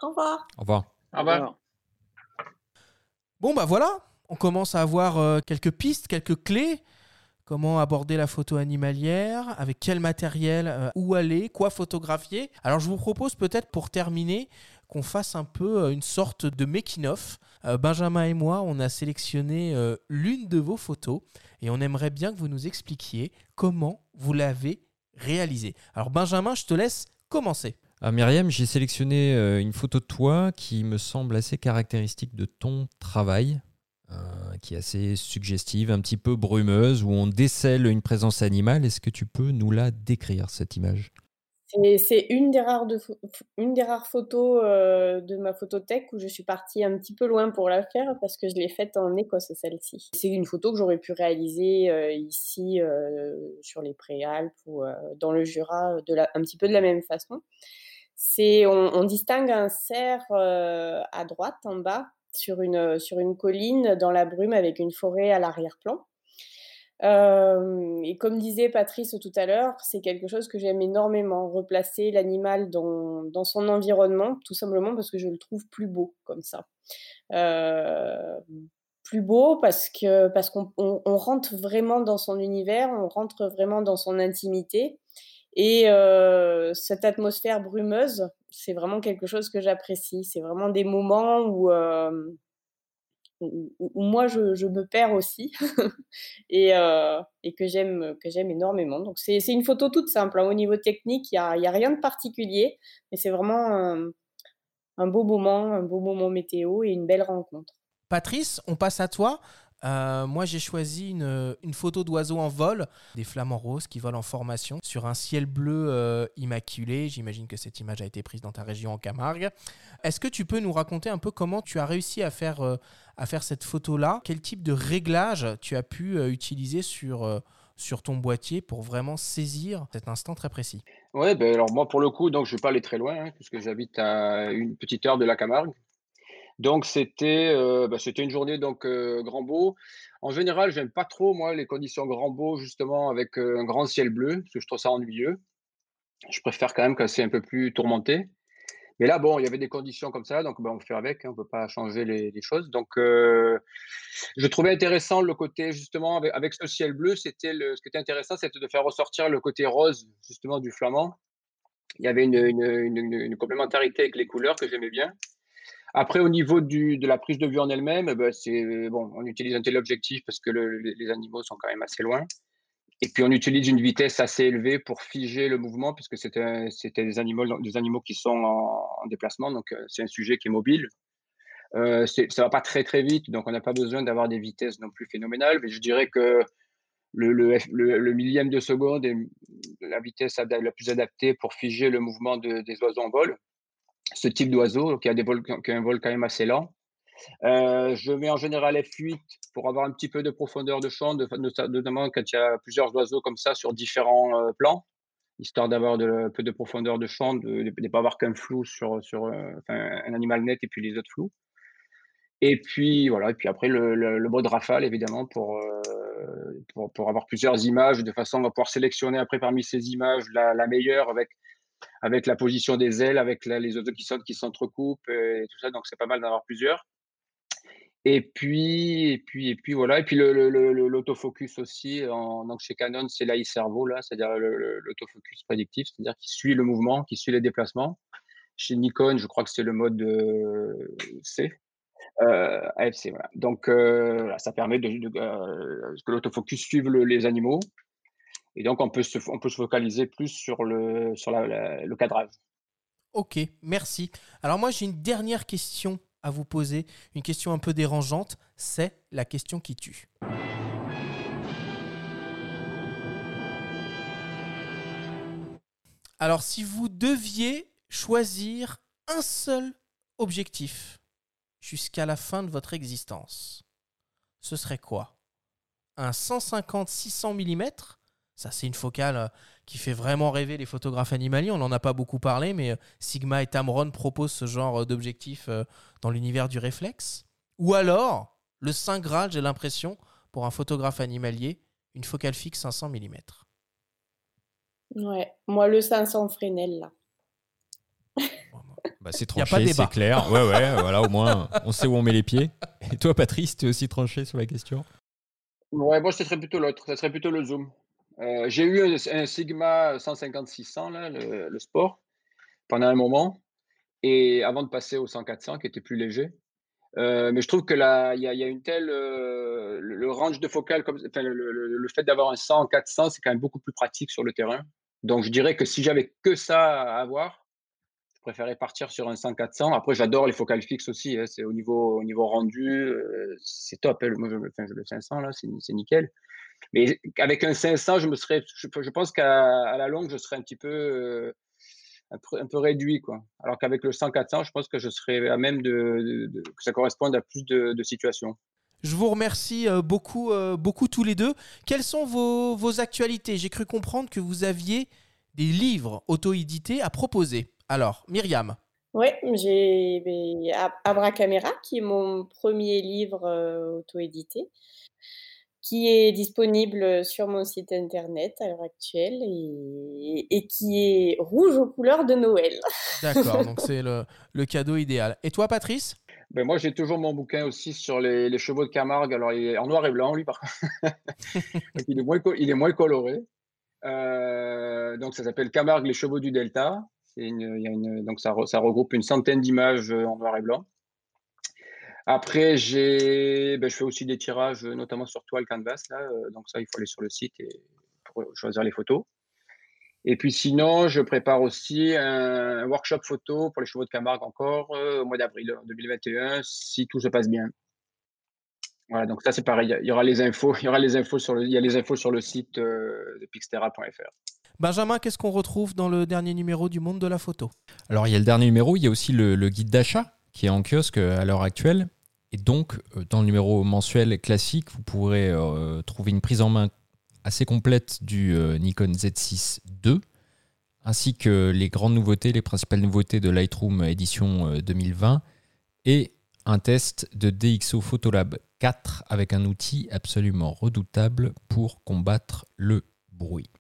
Au revoir. Au revoir. Au revoir. Bon, bah voilà. On commence à avoir euh, quelques pistes, quelques clés. Comment aborder la photo animalière, avec quel matériel, euh, où aller, quoi photographier. Alors je vous propose peut-être pour terminer qu'on fasse un peu euh, une sorte de making-of. Benjamin et moi, on a sélectionné l'une de vos photos et on aimerait bien que vous nous expliquiez comment vous l'avez réalisé. Alors Benjamin, je te laisse commencer. Ah, Myriam, j'ai sélectionné euh, une photo de toi qui me semble assez caractéristique de ton travail, euh, qui est assez suggestive, un petit peu brumeuse, où on décèle une présence animale. Est-ce que tu peux nous la décrire, cette image? C'est une des rares, une des rares photos euh, de ma photothèque où je suis partie un petit peu loin pour la faire parce que je l'ai faite en Écosse, celle-ci. C'est une photo que j'aurais pu réaliser ici sur les Préalpes ou dans le Jura de la, un petit peu de la même façon. On, distingue un cerf à droite, en bas, sur une, sur une colline dans la brume avec une forêt à l'arrière-plan. Euh, et comme disait Patrice tout à l'heure, c'est quelque chose que j'aime énormément, replacer l'animal dans, dans, son environnement, tout simplement parce que je le trouve plus beau comme ça. Euh, plus beau parce que parce qu'on on, rentre vraiment dans son univers, on rentre vraiment dans son intimité. Et euh, cette atmosphère brumeuse, c'est vraiment quelque chose que j'apprécie. C'est vraiment des moments où où, moi je, me perds aussi [LAUGHS] et, euh, et, que j'aime énormément. Donc c'est une photo toute simple. Hein. Au niveau technique, il n'y a, y a, rien de particulier, mais c'est vraiment un, beau moment, un beau moment météo et une belle rencontre. Patrice, on passe à toi. Euh, moi, j'ai choisi une, une photo d'oiseaux en vol, des flamants roses qui volent en formation sur un ciel bleu euh, immaculé. J'imagine que cette image a été prise dans ta région en Camargue. Est-ce que tu peux nous raconter un peu comment tu as réussi à faire, euh, cette photo-là? Quel type de réglage tu as pu utiliser sur, sur ton boîtier pour vraiment saisir cet instant très précis? Oui, ben alors moi, pour le coup, donc, je ne vais pas aller très loin, hein, puisque j'habite à une petite heure de la Camargue. Donc c'était euh, bah, c'était une journée donc euh, grand beau. En général, j'aime pas trop moi les conditions grand beau justement avec euh, un grand ciel bleu parce que je trouve ça ennuyeux. Je préfère quand même quand c'est un peu plus tourmenté. Mais là, bon, il y avait des conditions comme ça, donc ben, on fait avec, hein, on ne peut pas changer les, choses. Donc, je trouvais intéressant le côté, justement, avec, ce ciel bleu, c'était ce qui était intéressant, c'était de faire ressortir le côté rose, justement, du flamand. Il y avait une complémentarité avec les couleurs que j'aimais bien. Après, au niveau de la prise de vue en elle-même, eh ben, c'est bon, on utilise un téléobjectif parce que les animaux sont quand même assez loin. Et puis, on utilise une vitesse assez élevée pour figer le mouvement, puisque c'était des animaux, qui sont en, déplacement. Donc, euh, c'est un sujet qui est mobile. Euh, ça ne va pas très, très vite, donc on n'a pas besoin d'avoir des vitesses non plus phénoménales. Mais je dirais que le, millième de seconde est la vitesse la plus adaptée pour figer le mouvement de, des oiseaux en vol ce type d'oiseau, qui a, des vols, qui a un vol quand même assez lent. Euh, je mets en général F8 pour avoir un petit peu de profondeur de champ, notamment quand il y a plusieurs oiseaux comme ça sur différents euh, plans, histoire d'avoir un peu de profondeur de champ, de ne pas avoir qu'un flou sur, sur euh, un animal net et puis les autres flous. Et puis voilà, et puis après le, le, mode rafale évidemment pour, pour, pour, avoir plusieurs images de façon à pouvoir sélectionner après parmi ces images la, la meilleure avec avec la position des ailes, avec les autos qui qui s'entrecoupent et tout ça. Donc c'est pas mal d'en avoir plusieurs. Et puis, et puis, et puis voilà. Et puis l'autofocus aussi. Donc chez Canon, c'est l'AI cerveau là, c'est-à-dire l'autofocus prédictif, c'est-à-dire qui suit le mouvement, qui suit les déplacements. Chez Nikon, je crois que c'est le mode euh, C. Euh, AFC, voilà. Donc euh, ça permet de, que l'autofocus suive les animaux. Et donc on peut se, focaliser plus sur le, sur le cadrage. Ok, merci. Alors moi j'ai une dernière question à vous poser, une question un peu dérangeante, c'est la question qui tue. Alors si vous deviez choisir un seul objectif jusqu'à la fin de votre existence, ce serait quoi? Un 150-600 mm ça, c'est une focale euh, qui fait vraiment rêver les photographes animaliers. On n'en a pas beaucoup parlé, mais euh, Sigma et Tamron proposent ce genre euh, d'objectif dans l'univers du réflexe. Ou alors, le Saint Graal, j'ai l'impression, pour un photographe animalier, une focale fixe 500 mm. Ouais, moi le 500 Fresnel là. Bah, c'est [LAUGHS] tranché, c'est clair. Ouais, ouais, voilà, au moins on sait où on met les pieds. Et toi, Patrice, tu es aussi tranché sur la question? Ouais, moi, ce serait plutôt l'autre. Ce serait plutôt le zoom. Euh, j'ai eu un, Sigma 150-600, le, le, sport, pendant un moment, et avant de passer au 100-400, qui était plus léger. Euh, mais je trouve que là, il y, a une telle. Euh, le, range de focale, comme, le, fait d'avoir un 100-400, c'est quand même beaucoup plus pratique sur le terrain. Donc je dirais que si j'avais que ça à avoir, je préférais partir sur un 100-400. Après, j'adore les focales fixes aussi. Hein, c'est au niveau, au niveau rendu, c'est top. Hein, moi, je, enfin, le 500, là, c'est nickel. Mais avec un 500, je me serais, je, pense qu'à la longue, je serais un petit peu, euh, un, peu, réduit, quoi. Alors qu'avec le 100 400, je pense que je serais à même de, que ça corresponde à plus de, situations. Je vous remercie euh, beaucoup, euh, beaucoup tous les deux. Quelles sont vos, vos actualités? J'ai cru comprendre que vous aviez des livres auto-édités à proposer. Alors, Myriam. Oui, j'ai Abra Camera, qui est mon premier livre auto-édité qui est disponible sur mon site internet à l'heure actuelle et, qui est rouge aux couleurs de Noël. D'accord, [LAUGHS] donc c'est le, cadeau idéal. Et toi, Patrice? Ben moi, j'ai toujours mon bouquin aussi sur les, chevaux de Camargue. Alors, il est en noir et blanc, lui, par contre. [LAUGHS] il, est moins, il est moins coloré. Euh, donc, ça s'appelle Camargue, les chevaux du Delta. Une, donc, ça, ça regroupe une centaine d'images en noir et blanc. Après, j'ai, ben, je fais aussi des tirages, notamment sur toile canvas. Là, euh, donc ça, il faut aller sur le site et pour choisir les photos. Et puis sinon, je prépare aussi un workshop photo pour les chevaux de Camargue encore euh, au mois d'avril 2021, si tout se passe bien. Voilà, donc ça c'est pareil. Il y aura les infos, il y aura les infos sur le, il y a les infos sur le site euh, de pixtera.fr. Benjamin, qu'est-ce qu'on retrouve dans le dernier numéro du Monde de la photo? Alors il y a le dernier numéro, il y a aussi le guide d'achat qui est en kiosque à l'heure actuelle. Et donc, euh, dans le numéro mensuel classique, vous pourrez euh, trouver une prise en main assez complète du euh, Nikon Z6 II, ainsi que les grandes nouveautés, les principales nouveautés de Lightroom édition 2020, et un test de DxO Photolab 4 avec un outil absolument redoutable pour combattre le bruit.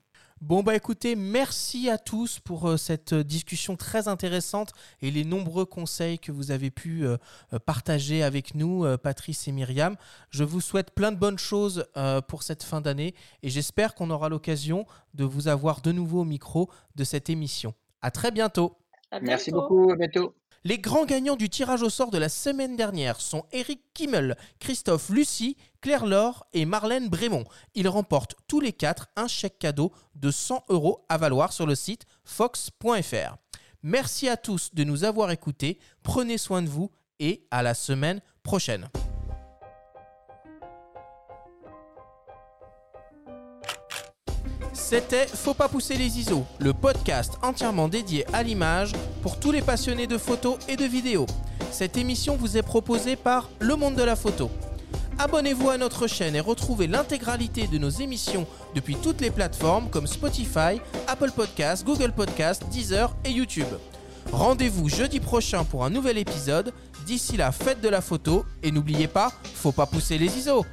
Bon bah écoutez, merci à tous pour euh, cette euh, discussion très intéressante et les nombreux conseils que vous avez pu euh, partager avec nous, Patrice et Myriam. Je vous souhaite plein de bonnes choses pour cette fin d'année et j'espère qu'on aura l'occasion de vous avoir de nouveau au micro de cette émission. À très bientôt. Merci beaucoup, à bientôt. Les grands gagnants du tirage au sort de la semaine dernière sont Eric Kimmel, Christophe Lucie, Claire Laure et Marlène Brémond. Ils remportent tous les quatre un chèque cadeau de 100 euros à valoir sur le site fox.fr. Merci à tous de nous avoir écoutés, prenez soin de vous et à la semaine prochaine. C'était Faut pas pousser les ISO, le podcast entièrement dédié à l'image pour tous les passionnés de photos et de vidéos. Cette émission vous est proposée par Le Monde de la Photo. Abonnez-vous à notre chaîne et retrouvez l'intégralité de nos émissions depuis toutes les plateformes comme Spotify, Apple Podcasts, Google Podcasts, Deezer et YouTube. Rendez-vous jeudi prochain pour un nouvel épisode. D'ici là, faites de la photo et n'oubliez pas, faut pas pousser les ISO.